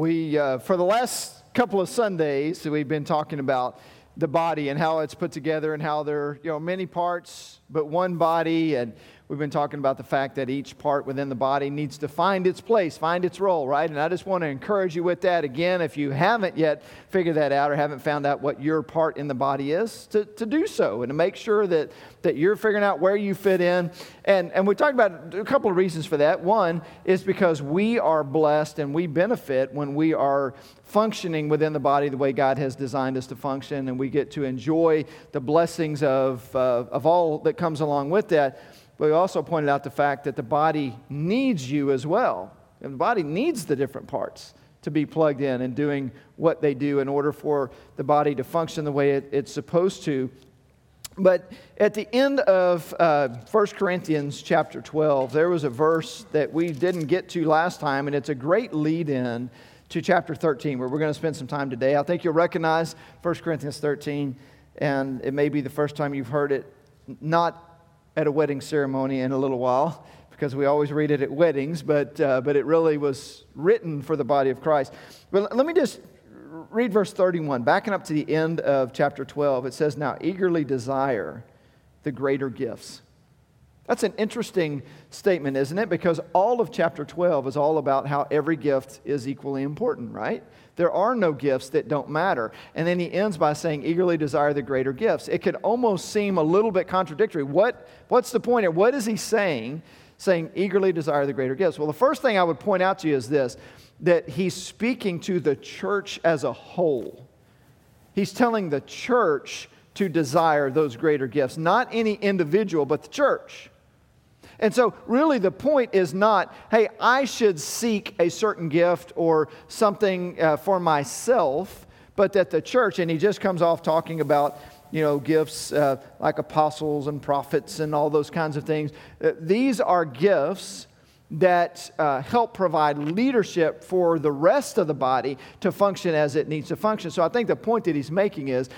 We, uh, for the last couple of Sundays, we've been talking about the body and how it's put together and how there are you know, many parts, but one body. And we've been talking about the fact that each part within the body needs to find its place, find its role, right? And I just want to encourage you with that again. If you haven't yet figured that out or haven't found out what your part in the body is, to, to do so and to make sure that, that you're figuring out where you fit in. And, and we talked about a couple of reasons for that. One is because we are blessed and we benefit when we are functioning within the body the way God has designed us to function, and we get to enjoy the blessings of, uh, of all that comes along with that. But we also pointed out the fact that the body needs you as well. And the body needs the different parts to be plugged in and doing what they do in order for the body to function the way it, it's supposed to but at the end of uh, 1 Corinthians chapter 12, there was a verse that we didn't get to last time, and it's a great lead in to chapter 13, where we're going to spend some time today. I think you'll recognize 1 Corinthians 13, and it may be the first time you've heard it, not at a wedding ceremony in a little while, because we always read it at weddings, but, uh, but it really was written for the body of Christ. But let me just read verse 31, backing up to the end of chapter 12. It says, Now eagerly desire the greater gifts. That's an interesting statement, isn't it? Because all of chapter 12 is all about how every gift is equally important, right? There are no gifts that don't matter. And then he ends by saying, eagerly desire the greater gifts. It could almost seem a little bit contradictory. What, what's the point here? What is he saying, saying, eagerly desire the greater gifts? Well, the first thing I would point out to you is this that he's speaking to the church as a whole. He's telling the church to desire those greater gifts, not any individual, but the church. And so, really, the point is not, hey, I should seek a certain gift or something uh, for myself, but that the church, and he just comes off talking about, you know, gifts uh, like apostles and prophets and all those kinds of things. Uh, these are gifts that uh, help provide leadership for the rest of the body to function as it needs to function. So I think the point that he's making is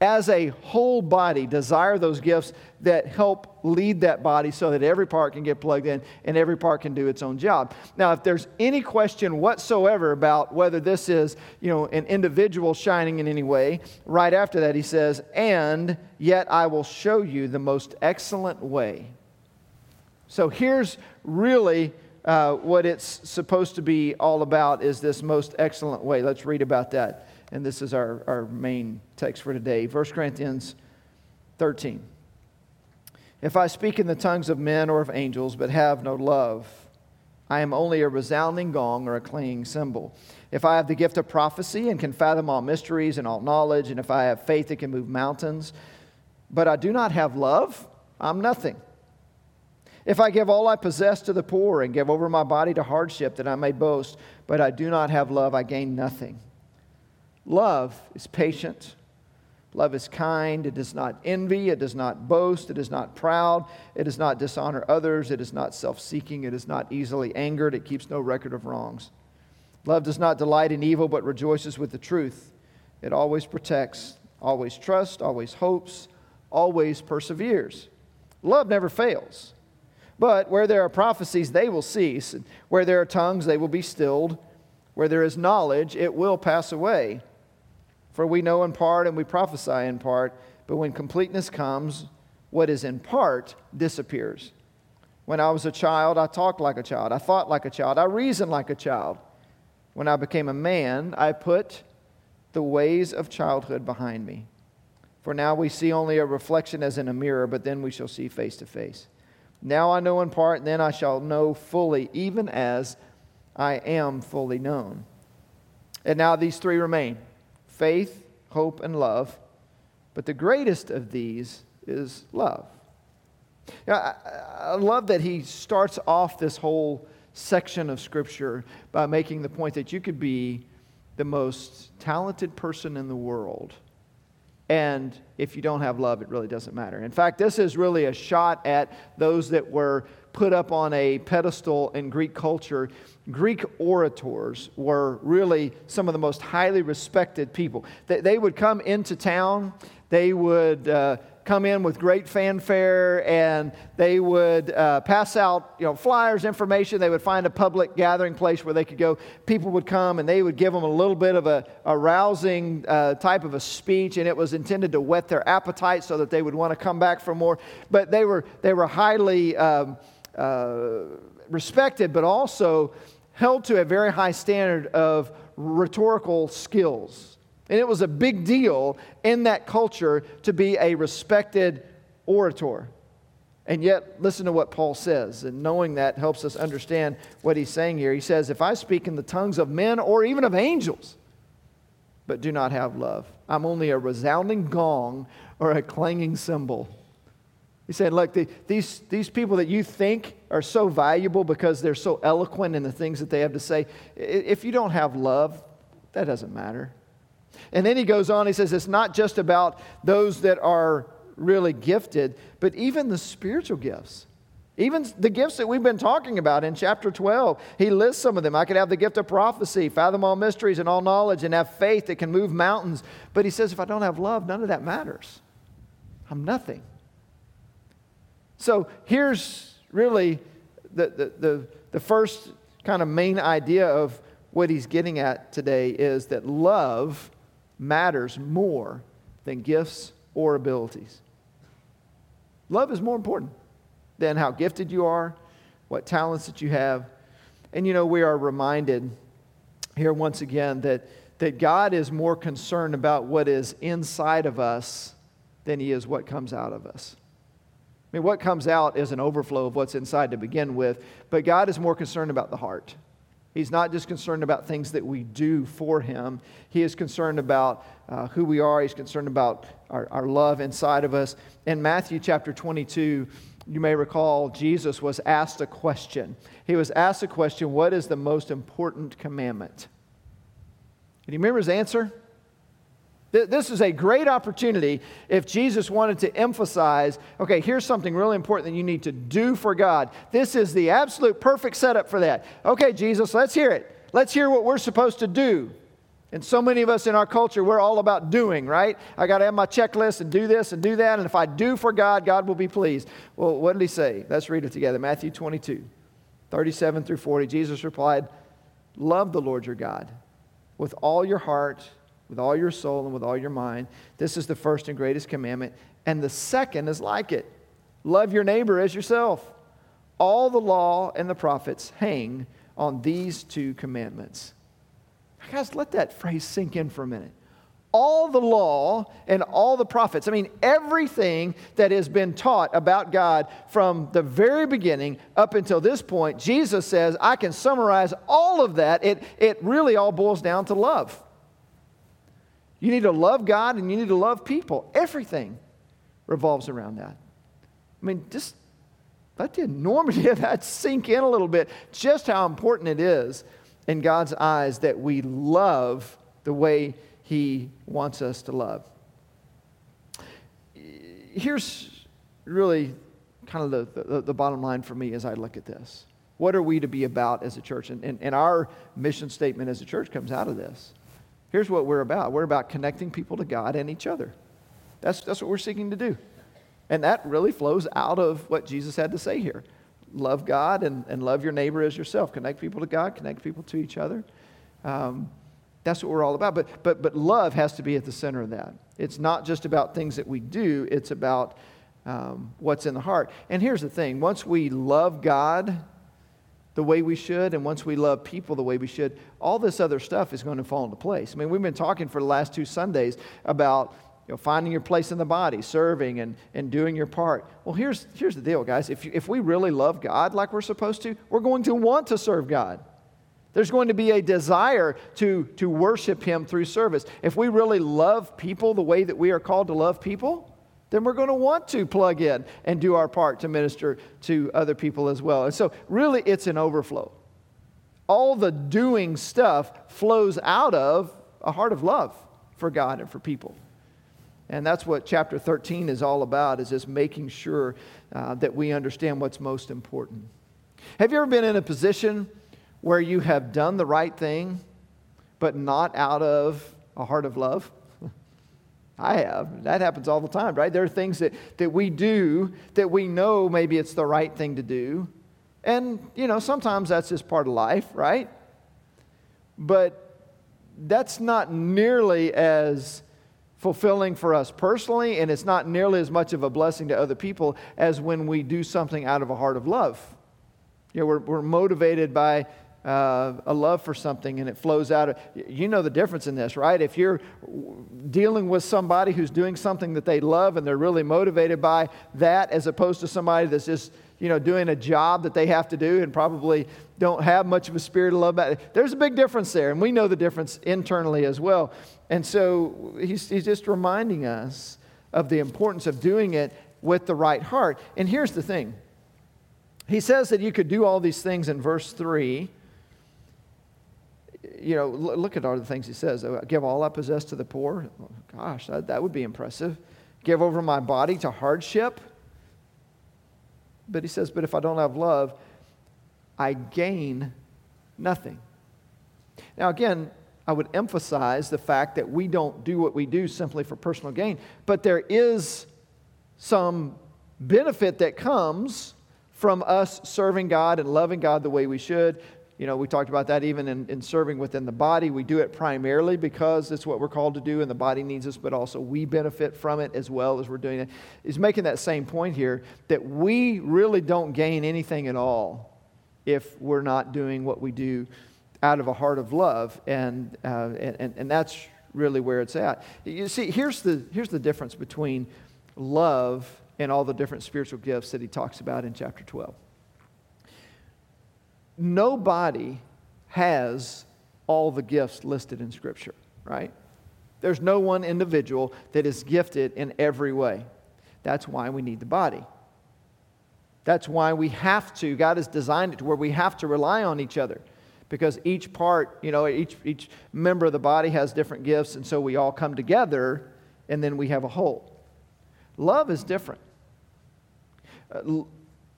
as a whole body, desire those gifts that help lead that body so that every part can get plugged in and every part can do its own job. Now, if there's any question whatsoever about whether this is, you know, an individual shining in any way, right after that he says, "And yet I will show you the most excellent way." So here's really uh, what it's supposed to be all about is this most excellent way. Let's read about that. And this is our, our main text for today 1 Corinthians 13. If I speak in the tongues of men or of angels, but have no love, I am only a resounding gong or a clanging cymbal. If I have the gift of prophecy and can fathom all mysteries and all knowledge, and if I have faith that can move mountains, but I do not have love, I'm nothing. If I give all I possess to the poor and give over my body to hardship that I may boast, but I do not have love, I gain nothing. Love is patient. Love is kind. It does not envy. It does not boast. It is not proud. It does not dishonor others. It is not self seeking. It is not easily angered. It keeps no record of wrongs. Love does not delight in evil, but rejoices with the truth. It always protects, always trusts, always hopes, always perseveres. Love never fails. But where there are prophecies, they will cease. Where there are tongues, they will be stilled. Where there is knowledge, it will pass away. For we know in part and we prophesy in part, but when completeness comes, what is in part disappears. When I was a child, I talked like a child. I thought like a child. I reasoned like a child. When I became a man, I put the ways of childhood behind me. For now we see only a reflection as in a mirror, but then we shall see face to face. Now I know in part, then I shall know fully, even as I am fully known. And now these three remain faith, hope, and love. But the greatest of these is love. Now, I, I love that he starts off this whole section of Scripture by making the point that you could be the most talented person in the world and if you don't have love, it really doesn't matter. In fact, this is really a shot at those that were put up on a pedestal in Greek culture. Greek orators were really some of the most highly respected people. They, would come into town, they would uh, come in with great fanfare and they would uh, pass out you know, flyers, information. They would find a public gathering place where they could go. People would come and they would give them a little bit of a, a rousing uh, type of a speech, and it was intended to whet their appetite so that they would want to come back for more. But they were, they were highly um, uh, respected, but also held to a very high standard of rhetorical skills. And it was a big deal in that culture to be a respected orator. And yet, listen to what Paul says. And knowing that helps us understand what he's saying here. He says, If I speak in the tongues of men or even of angels, but do not have love, I'm only a resounding gong or a clanging cymbal. He said, Look, the, these, these people that you think are so valuable because they're so eloquent in the things that they have to say, if you don't have love, that doesn't matter. And then he goes on, he says, it's not just about those that are really gifted, but even the spiritual gifts. Even the gifts that we've been talking about in chapter 12, he lists some of them. I could have the gift of prophecy, fathom all mysteries and all knowledge, and have faith that can move mountains. But he says, if I don't have love, none of that matters. I'm nothing. So here's really the, the, the, the first kind of main idea of what he's getting at today is that love matters more than gifts or abilities. Love is more important than how gifted you are, what talents that you have. And you know, we are reminded here once again that, that God is more concerned about what is inside of us than he is what comes out of us. I mean, what comes out is an overflow of what's inside to begin with, but God is more concerned about the heart. He's not just concerned about things that we do for Him, He is concerned about uh, who we are. He's concerned about our, our love inside of us. In Matthew chapter 22, you may recall Jesus was asked a question. He was asked a question What is the most important commandment? And you remember his answer? This is a great opportunity if Jesus wanted to emphasize okay, here's something really important that you need to do for God. This is the absolute perfect setup for that. Okay, Jesus, let's hear it. Let's hear what we're supposed to do. And so many of us in our culture, we're all about doing, right? I got to have my checklist and do this and do that. And if I do for God, God will be pleased. Well, what did he say? Let's read it together. Matthew 22, 37 through 40. Jesus replied, Love the Lord your God with all your heart with all your soul and with all your mind. This is the first and greatest commandment. And the second is like it love your neighbor as yourself. All the law and the prophets hang on these two commandments. Guys, let that phrase sink in for a minute. All the law and all the prophets, I mean, everything that has been taught about God from the very beginning up until this point, Jesus says, I can summarize all of that. It, it really all boils down to love. You need to love God and you need to love people. Everything revolves around that. I mean, just let the enormity of that sink in a little bit. Just how important it is in God's eyes that we love the way He wants us to love. Here's really kind of the, the, the bottom line for me as I look at this. What are we to be about as a church? And, and, and our mission statement as a church comes out of this. Here's what we're about we're about connecting people to God and each other. That's, that's what we're seeking to do. And that really flows out of what Jesus had to say here love God and, and love your neighbor as yourself. Connect people to God, connect people to each other. Um, that's what we're all about. But, but, but love has to be at the center of that. It's not just about things that we do, it's about um, what's in the heart. And here's the thing once we love God the way we should, and once we love people the way we should, all this other stuff is going to fall into place. I mean, we've been talking for the last two Sundays about you know, finding your place in the body, serving and, and doing your part. Well, here's, here's the deal, guys. If, if we really love God like we're supposed to, we're going to want to serve God. There's going to be a desire to, to worship Him through service. If we really love people the way that we are called to love people, then we're going to want to plug in and do our part to minister to other people as well. And so, really, it's an overflow. All the doing stuff flows out of a heart of love for God and for people. And that's what chapter 13 is all about, is just making sure uh, that we understand what's most important. Have you ever been in a position where you have done the right thing, but not out of a heart of love? I have. That happens all the time, right? There are things that, that we do that we know maybe it's the right thing to do. And, you know, sometimes that's just part of life, right? But that's not nearly as fulfilling for us personally, and it's not nearly as much of a blessing to other people as when we do something out of a heart of love. You know, we're, we're motivated by uh, a love for something and it flows out. Of, you know the difference in this, right? If you're dealing with somebody who's doing something that they love and they're really motivated by that, as opposed to somebody that's just you know, doing a job that they have to do and probably don't have much of a spirit of love about it. There's a big difference there, and we know the difference internally as well. And so he's, he's just reminding us of the importance of doing it with the right heart. And here's the thing he says that you could do all these things in verse 3. You know, look at all the things he says. Uh, give all I possess to the poor. Gosh, that, that would be impressive. Give over my body to hardship but he says, But if I don't have love, I gain nothing. Now, again, I would emphasize the fact that we don't do what we do simply for personal gain, but there is some benefit that comes from us serving God and loving God the way we should. You know, we talked about that even in, in serving within the body. We do it primarily because it's what we're called to do and the body needs us, but also we benefit from it as well as we're doing it. He's making that same point here that we really don't gain anything at all if we're not doing what we do out of a heart of love. And, uh, and, and that's really where it's at. You see, here's the, here's the difference between love and all the different spiritual gifts that he talks about in chapter 12 nobody has all the gifts listed in Scripture, right? There's no one individual that is gifted in every way. That's why we need the body. That's why we have to, God has designed it to where we have to rely on each other. Because each part, you know, each, each member of the body has different gifts, and so we all come together, and then we have a whole. Love is different. Uh,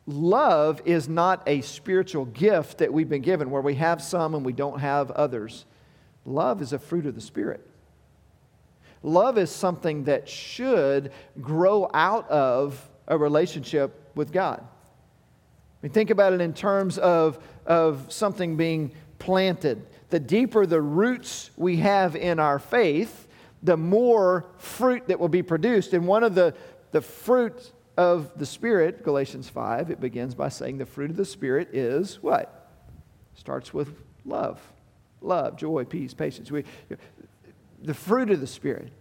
love is not a spiritual gift that we've been given where we have some and we don't have others. Love is a fruit of the Spirit. Love is something that should grow out of a relationship with God. I mean, think about it in terms of, of something being planted. The deeper the roots we have in our faith, the more fruit that will be produced. And one of the, the fruit of the Spirit, Galatians 5, it begins by saying the fruit of the Spirit is what? Starts with love. Love, joy, peace, patience. We, the fruit of the Spirit.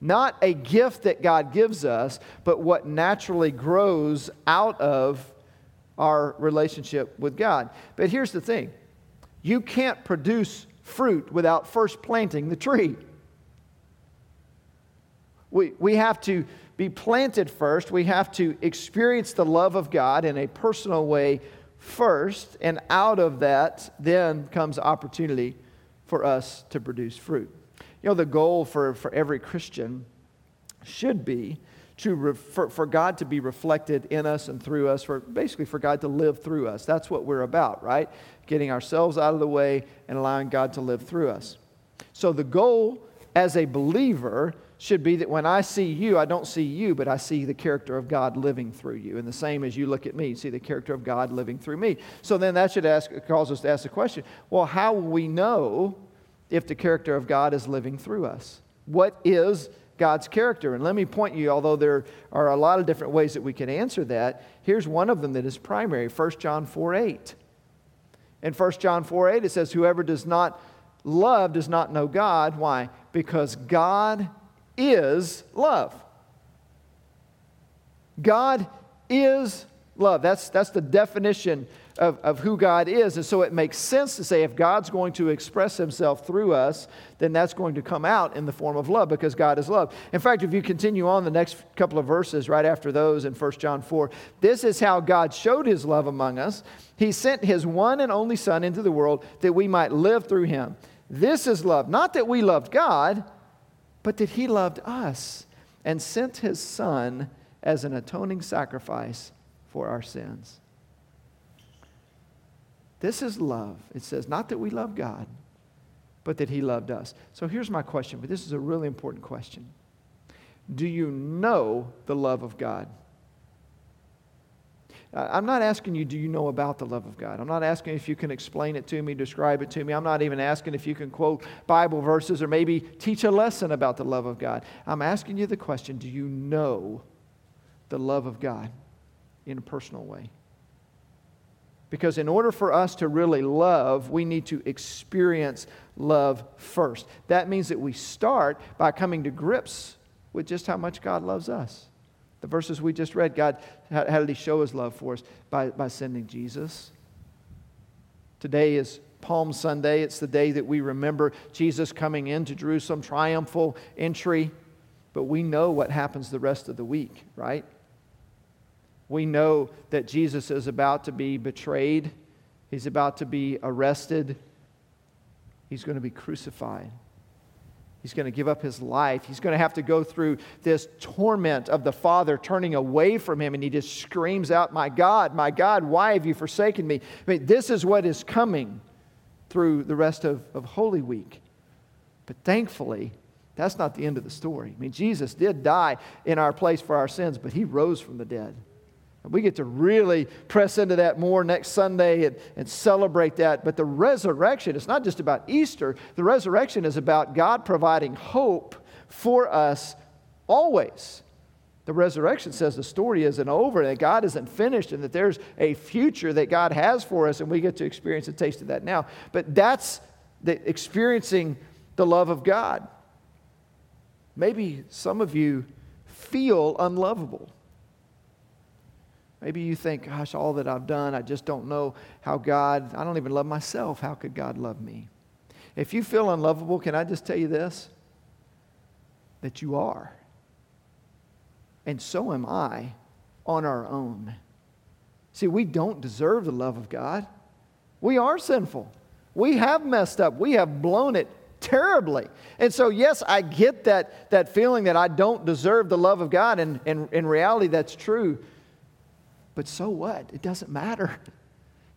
Not a gift that God gives us, but what naturally grows out of our relationship with God. But here's the thing you can't produce fruit without first planting the tree. We, we have to be planted first. We have to experience the love of God in a personal way first, and out of that, then comes opportunity for us to produce fruit. You know, the goal for, for every Christian should be to re- for, for God to be reflected in us and through us, for basically for God to live through us. That's what we're about, right? Getting ourselves out of the way and allowing God to live through us. So the goal as a believer should be that when I see you, I don't see you, but I see the character of God living through you. And the same as you look at me, you see the character of God living through me. So then that should ask, cause us to ask the question well, how will we know if the character of God is living through us? What is God's character? And let me point you, although there are a lot of different ways that we can answer that, here's one of them that is primary 1 John 4 8. In 1 John 4 8, it says, Whoever does not love does not know God. Why? Because God is love. God is love. That's, that's the definition of, of who God is. And so it makes sense to say if God's going to express himself through us, then that's going to come out in the form of love because God is love. In fact, if you continue on the next couple of verses right after those in 1 John 4, this is how God showed his love among us. He sent his one and only Son into the world that we might live through him. This is love. Not that we loved God but that he loved us and sent his son as an atoning sacrifice for our sins. This is love. It says, not that we love God, but that he loved us. So here's my question, but this is a really important question. Do you know the love of God? I'm not asking you, do you know about the love of God? I'm not asking if you can explain it to me, describe it to me. I'm not even asking if you can quote Bible verses or maybe teach a lesson about the love of God. I'm asking you the question do you know the love of God in a personal way? Because in order for us to really love, we need to experience love first. That means that we start by coming to grips with just how much God loves us. The verses we just read, God, how, how did He show His love for us? By, by sending Jesus. Today is Palm Sunday. It's the day that we remember Jesus coming into Jerusalem, triumphal entry. But we know what happens the rest of the week, right? We know that Jesus is about to be betrayed, he's about to be arrested, he's going to be crucified. He's going to give up his life. He's going to have to go through this torment of the Father turning away from him, and he just screams out, My God, my God, why have you forsaken me? I mean, this is what is coming through the rest of, of Holy Week. But thankfully, that's not the end of the story. I mean, Jesus did die in our place for our sins, but he rose from the dead. We get to really press into that more next Sunday and, and celebrate that. But the resurrection, it's not just about Easter. The resurrection is about God providing hope for us always. The resurrection says the story isn't over, and that God isn't finished, and that there's a future that God has for us, and we get to experience a taste of that now. But that's the experiencing the love of God. Maybe some of you feel unlovable. Maybe you think, gosh, all that I've done, I just don't know how God, I don't even love myself. How could God love me? If you feel unlovable, can I just tell you this? That you are. And so am I on our own. See, we don't deserve the love of God. We are sinful. We have messed up. We have blown it terribly. And so, yes, I get that, that feeling that I don't deserve the love of God, and, and in reality, that's true. But so what? It doesn't matter.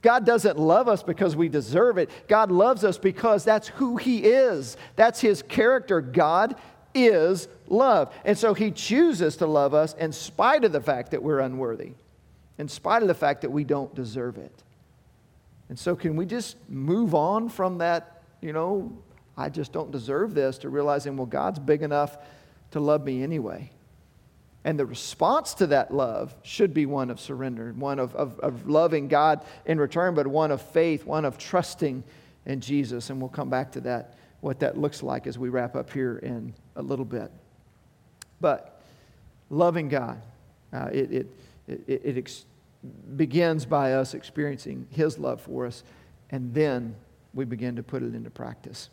God doesn't love us because we deserve it. God loves us because that's who He is. That's His character. God is love. And so He chooses to love us in spite of the fact that we're unworthy, in spite of the fact that we don't deserve it. And so, can we just move on from that, you know, I just don't deserve this, to realizing, well, God's big enough to love me anyway? And the response to that love should be one of surrender, one of, of, of, loving God in return, but one of faith, one of trusting in Jesus. And we'll come back to that, what that looks like as we wrap up here in a little bit. But loving God, uh, it, it, it, it ex- begins by us experiencing His love for us, and then we begin to put it into practice.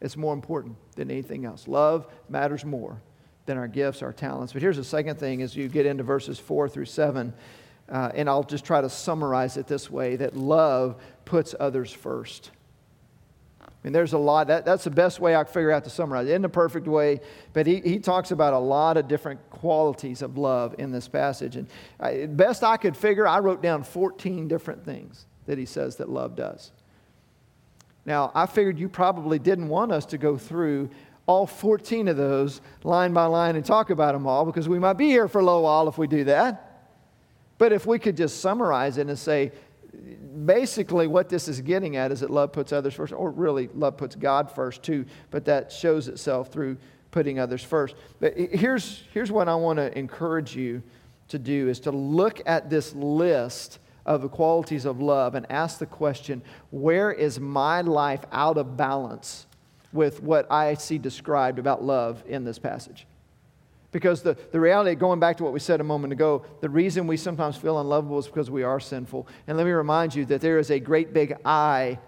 It's more important than anything else. Love matters more than our gifts, our talents. But here's the second thing as you get into verses 4 through 7, uh, and I'll just try to summarize it this way that love puts others first. I mean, there's a lot. That, that's the best way I figure out to summarize it. In the perfect way, but he, he talks about a lot of different qualities of love in this passage. And I, best I could figure, I wrote down 14 different things that he says that love does. Now, I figured you probably didn't want us to go through all 14 of those line by line and talk about them all because we might be here for a little while if we do that. But if we could just summarize it and say, basically what this is getting at is that love puts others first, or really love puts God first too, but that shows itself through putting others first. But here's, here's what I want to encourage you to do is to look at this list of the qualities of love and ask the question, where is my life out of balance with what I see described about love in this passage. Because the, the reality, going back to what we said a moment ago, the reason we sometimes feel unlovable is because we are sinful. And let me remind you that there is a great big I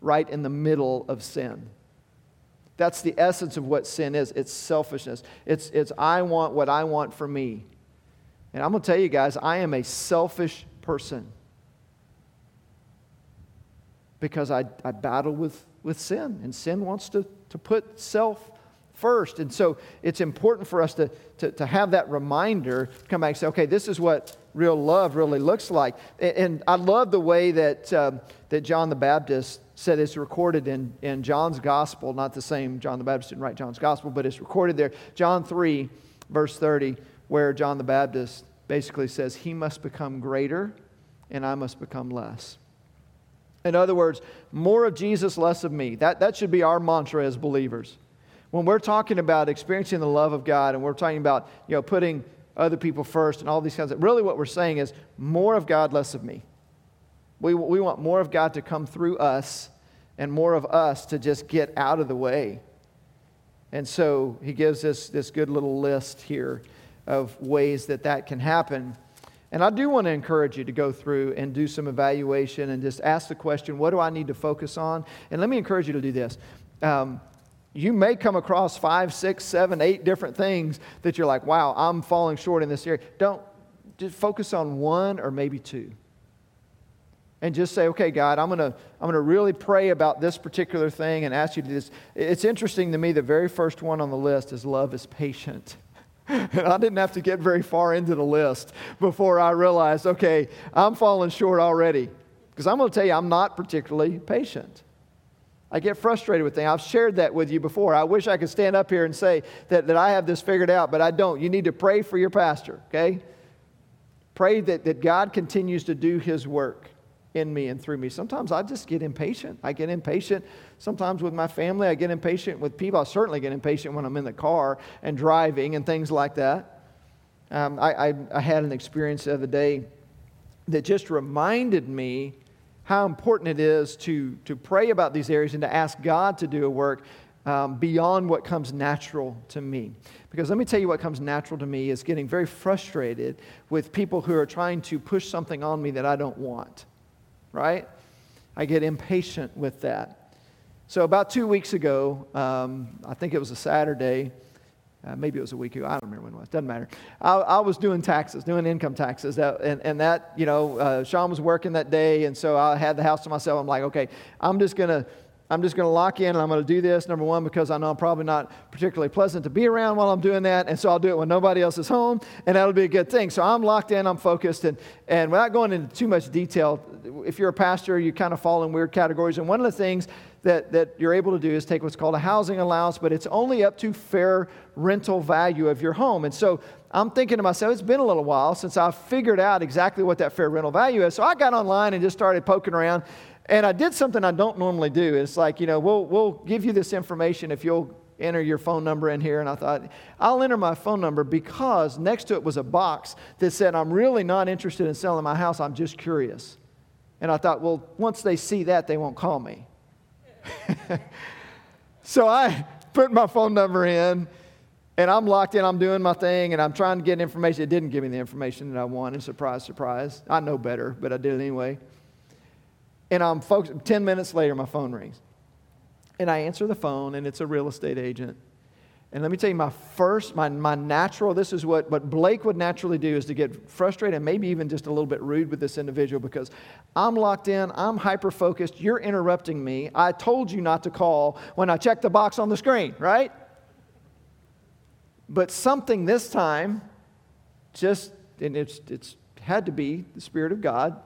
right in the middle of sin. That's the essence of what sin is it's selfishness. It's, it's I want what I want for me. And I'm going to tell you guys, I am a selfish person because I, I battle with with sin, and sin wants to, to put self first. And so it's important for us to, to, to have that reminder, come back and say, okay, this is what real love really looks like. And, and I love the way that, um, that John the Baptist said it's recorded in, in John's gospel, not the same John the Baptist didn't write John's gospel, but it's recorded there. John 3, verse 30, where John the Baptist basically says, He must become greater and I must become less. In other words, more of Jesus, less of me. That, that should be our mantra as believers. When we're talking about experiencing the love of God and we're talking about you know, putting other people first and all these kinds of really what we're saying is more of God, less of me. We, we want more of God to come through us and more of us to just get out of the way. And so he gives us this good little list here of ways that that can happen. And I do want to encourage you to go through and do some evaluation and just ask the question, what do I need to focus on? And let me encourage you to do this. Um, you may come across five, six, seven, eight different things that you're like, wow, I'm falling short in this area. Don't just focus on one or maybe two. And just say, okay, God, I'm to I'm to really pray about this particular thing and ask you to do this. It's interesting to me, the very first one on the list is love is patient. And I didn't have to get very far into the list before I realized, okay, I'm falling short already. Because I'm going to tell you, I'm not particularly patient. I get frustrated with things. I've shared that with you before. I wish I could stand up here and say that, that I have this figured out, but I don't. You need to pray for your pastor, okay? Pray that, that God continues to do his work in me and through me. Sometimes I just get impatient. I get impatient sometimes with my family. I get impatient with people. I certainly get impatient when I'm in the car and driving and things like that. Um, I, I, I had an experience the other day that just reminded me how important it is to, to pray about these areas and to ask God to do a work um, beyond what comes natural to me. Because let me tell you what comes natural to me is getting very frustrated with people who are trying to push something on me that I don't want, right? I get impatient with that. So, about two weeks ago, um, I think it was a Saturday, uh, maybe it was a week ago. I don't remember when it was. Doesn't matter. I, I was doing taxes, doing income taxes. That, and, and that, you know, uh, Sean was working that day. And so I had the house to myself. I'm like, okay, I'm just going to. I'm just going to lock in and I'm going to do this, number one, because I know I'm probably not particularly pleasant to be around while I'm doing that. And so I'll do it when nobody else is home, and that'll be a good thing. So I'm locked in, I'm focused. And, and without going into too much detail, if you're a pastor, you kind of fall in weird categories. And one of the things that, that you're able to do is take what's called a housing allowance, but it's only up to fair rental value of your home. And so I'm thinking to myself, it's been a little while since I've figured out exactly what that fair rental value is. So I got online and just started poking around. And I did something I don't normally do. It's like, you know, we'll, we'll give you this information if you'll enter your phone number in here. And I thought, I'll enter my phone number because next to it was a box that said, I'm really not interested in selling my house. I'm just curious. And I thought, well, once they see that, they won't call me. so I put my phone number in and I'm locked in, I'm doing my thing, and I'm trying to get information. It didn't give me the information that I wanted. Surprise, surprise. I know better, but I did it anyway. And um, I'm focused. 10 minutes later, my phone rings. And I answer the phone, and it's a real estate agent. And let me tell you, my first, my, my natural, this is what, what Blake would naturally do is to get frustrated and maybe even just a little bit rude with this individual because I'm locked in, I'm hyper focused, you're interrupting me. I told you not to call when I checked the box on the screen, right? But something this time just, and it's, it's had to be the Spirit of God,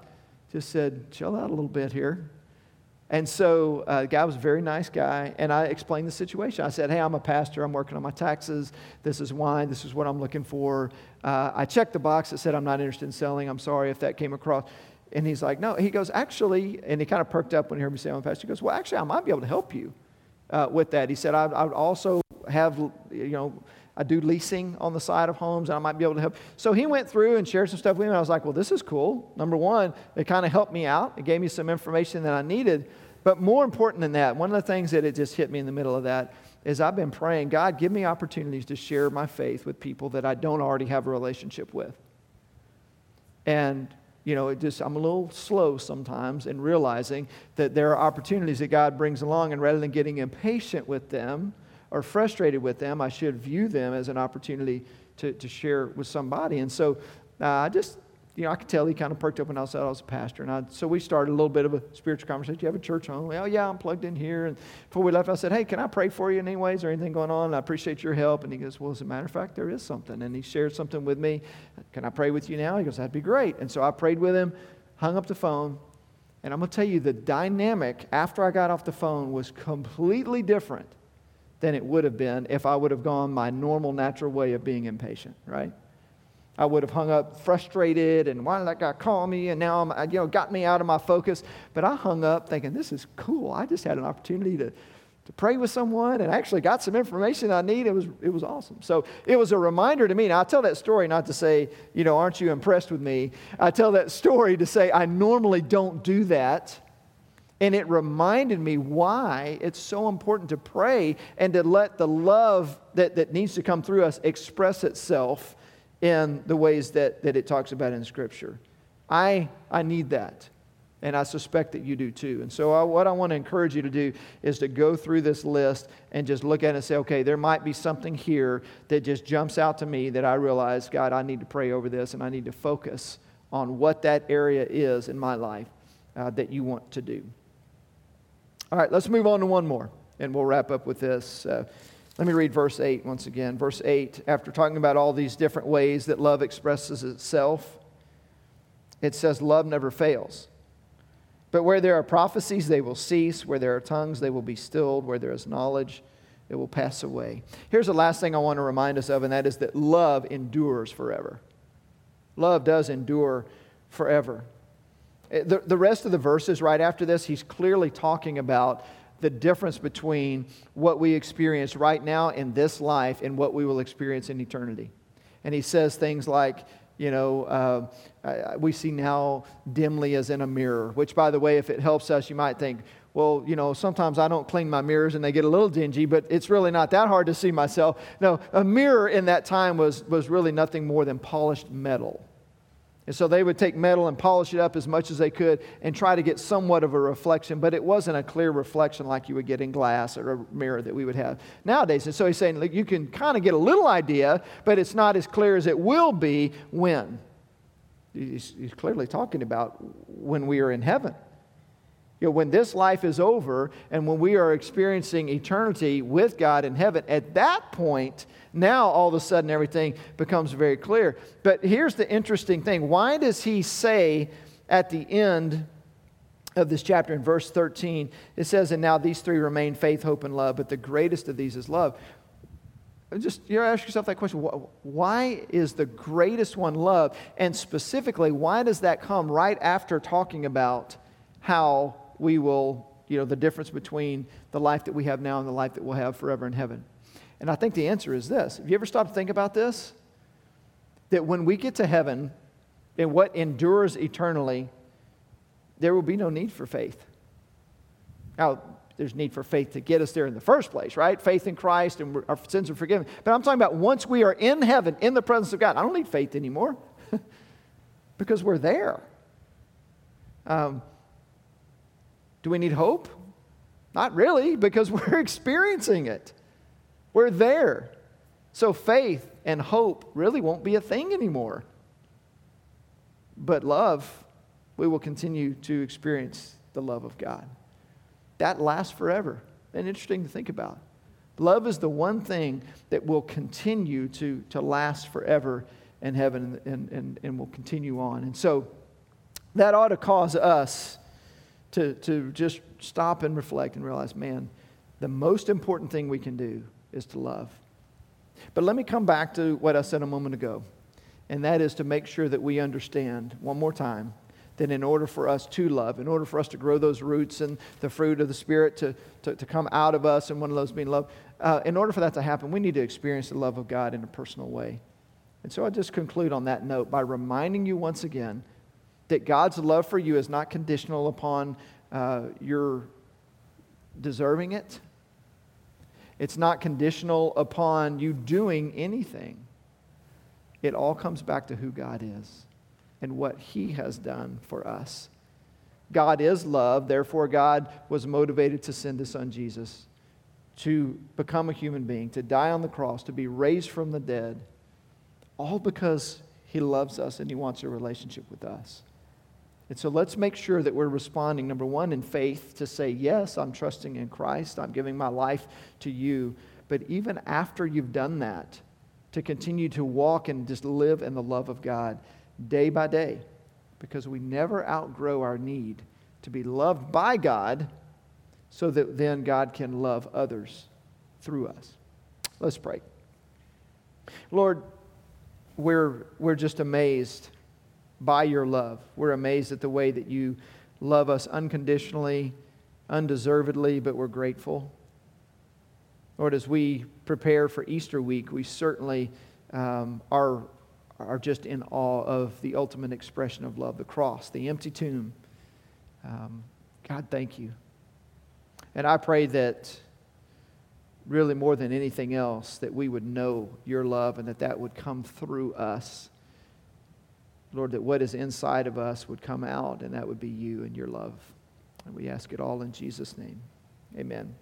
just said, chill out a little bit here. And so uh, the guy was a very nice guy, and I explained the situation. I said, Hey, I'm a pastor. I'm working on my taxes. This is wine. This is what I'm looking for. Uh, I checked the box that said, I'm not interested in selling. I'm sorry if that came across. And he's like, No. He goes, Actually, and he kind of perked up when he heard me say I'm a pastor. He goes, Well, actually, I might be able to help you uh, with that. He said, I, I would also have, you know, I do leasing on the side of homes, and I might be able to help. So he went through and shared some stuff with me, and I was like, well, this is cool. Number one, it kind of helped me out. It gave me some information that I needed. But more important than that, one of the things that it just hit me in the middle of that is I've been praying, God, give me opportunities to share my faith with people that I don't already have a relationship with. And you know, it just I'm a little slow sometimes in realizing that there are opportunities that God brings along, and rather than getting impatient with them, or frustrated with them, I should view them as an opportunity to, to share with somebody. And so uh, I just, you know, I could tell he kind of perked up when I said I was a pastor. And I, so we started a little bit of a spiritual conversation. You have a church home? Well, yeah, I'm plugged in here. And before we left, I said, hey, can I pray for you in any ways or anything going on? I appreciate your help. And he goes, well, as a matter of fact, there is something. And he shared something with me. Can I pray with you now? He goes, that'd be great. And so I prayed with him, hung up the phone. And I'm going to tell you, the dynamic after I got off the phone was completely different than it would have been if I would have gone my normal, natural way of being impatient, right? I would have hung up frustrated and why did that guy call me? And now I'm, you know, got me out of my focus. But I hung up thinking, this is cool. I just had an opportunity to, to pray with someone and actually got some information I need. It was, it was awesome. So it was a reminder to me. Now, I tell that story not to say, you know, aren't you impressed with me? I tell that story to say I normally don't do that. And it reminded me why it's so important to pray and to let the love that, that needs to come through us express itself in the ways that, that it talks about in Scripture. I, I need that. And I suspect that you do too. And so, I, what I want to encourage you to do is to go through this list and just look at it and say, okay, there might be something here that just jumps out to me that I realize, God, I need to pray over this and I need to focus on what that area is in my life uh, that you want to do. All right, let's move on to one more, and we'll wrap up with this. Uh, let me read verse 8 once again. Verse 8, after talking about all these different ways that love expresses itself, it says, Love never fails. But where there are prophecies, they will cease. Where there are tongues, they will be stilled. Where there is knowledge, it will pass away. Here's the last thing I want to remind us of, and that is that love endures forever. Love does endure forever. The, the rest of the verses right after this, he's clearly talking about the difference between what we experience right now in this life and what we will experience in eternity. And he says things like, you know, uh, we see now dimly as in a mirror, which, by the way, if it helps us, you might think, well, you know, sometimes I don't clean my mirrors and they get a little dingy, but it's really not that hard to see myself. No, a mirror in that time was, was really nothing more than polished metal. And so they would take metal and polish it up as much as they could and try to get somewhat of a reflection, but it wasn't a clear reflection like you would get in glass or a mirror that we would have nowadays. And so he's saying you can kind of get a little idea, but it's not as clear as it will be when. He's, he's clearly talking about when we are in heaven. You know, when this life is over and when we are experiencing eternity with God in heaven, at that point, now all of a sudden everything becomes very clear. But here's the interesting thing why does he say at the end of this chapter in verse 13, it says, And now these three remain faith, hope, and love, but the greatest of these is love. Just you ask yourself that question why is the greatest one love? And specifically, why does that come right after talking about how we will, you know, the difference between the life that we have now and the life that we'll have forever in heaven? And I think the answer is this. Have you ever stopped to think about this? That when we get to heaven and what endures eternally, there will be no need for faith. Now, there's need for faith to get us there in the first place, right? Faith in Christ and our sins are forgiven. But I'm talking about once we are in heaven, in the presence of God, I don't need faith anymore because we're there. Um, do we need hope? Not really, because we're experiencing it. We're there. So faith and hope really won't be a thing anymore. But love, we will continue to experience the love of God. That lasts forever. And interesting to think about. Love is the one thing that will continue to, to last forever in heaven and, and, and and will continue on. And so that ought to cause us to, to just stop and reflect and realize, man, the most important thing we can do is to love. But let me come back to what I said a moment ago, and that is to make sure that we understand one more time that in order for us to love, in order for us to grow those roots and the fruit of the Spirit to, to, to come out of us, and one of those being love, uh, in order for that to happen, we need to experience the love of God in a personal way. And so I'll just conclude on that note by reminding you once again that God's love for you is not conditional upon uh, your deserving it it's not conditional upon you doing anything. It all comes back to who God is and what He has done for us. God is love, therefore, God was motivated to send His Son Jesus to become a human being, to die on the cross, to be raised from the dead, all because He loves us and He wants a relationship with us. And so let's make sure that we're responding, number one, in faith to say, Yes, I'm trusting in Christ. I'm giving my life to you. But even after you've done that, to continue to walk and just live in the love of God day by day, because we never outgrow our need to be loved by God so that then God can love others through us. Let's pray. Lord, we're, we're just amazed by your love. We're amazed at the way that you love us unconditionally, undeservedly, but we're grateful. Lord, as we prepare for Easter week, we certainly um, are, are just in awe of the ultimate expression of love the cross, the empty tomb. Um, God, thank you. And I pray that really more than anything else, that we would know your love and that that would come through us. Lord, that what is inside of us would come out, and that would be you and your love. And we ask it all in Jesus' name. Amen.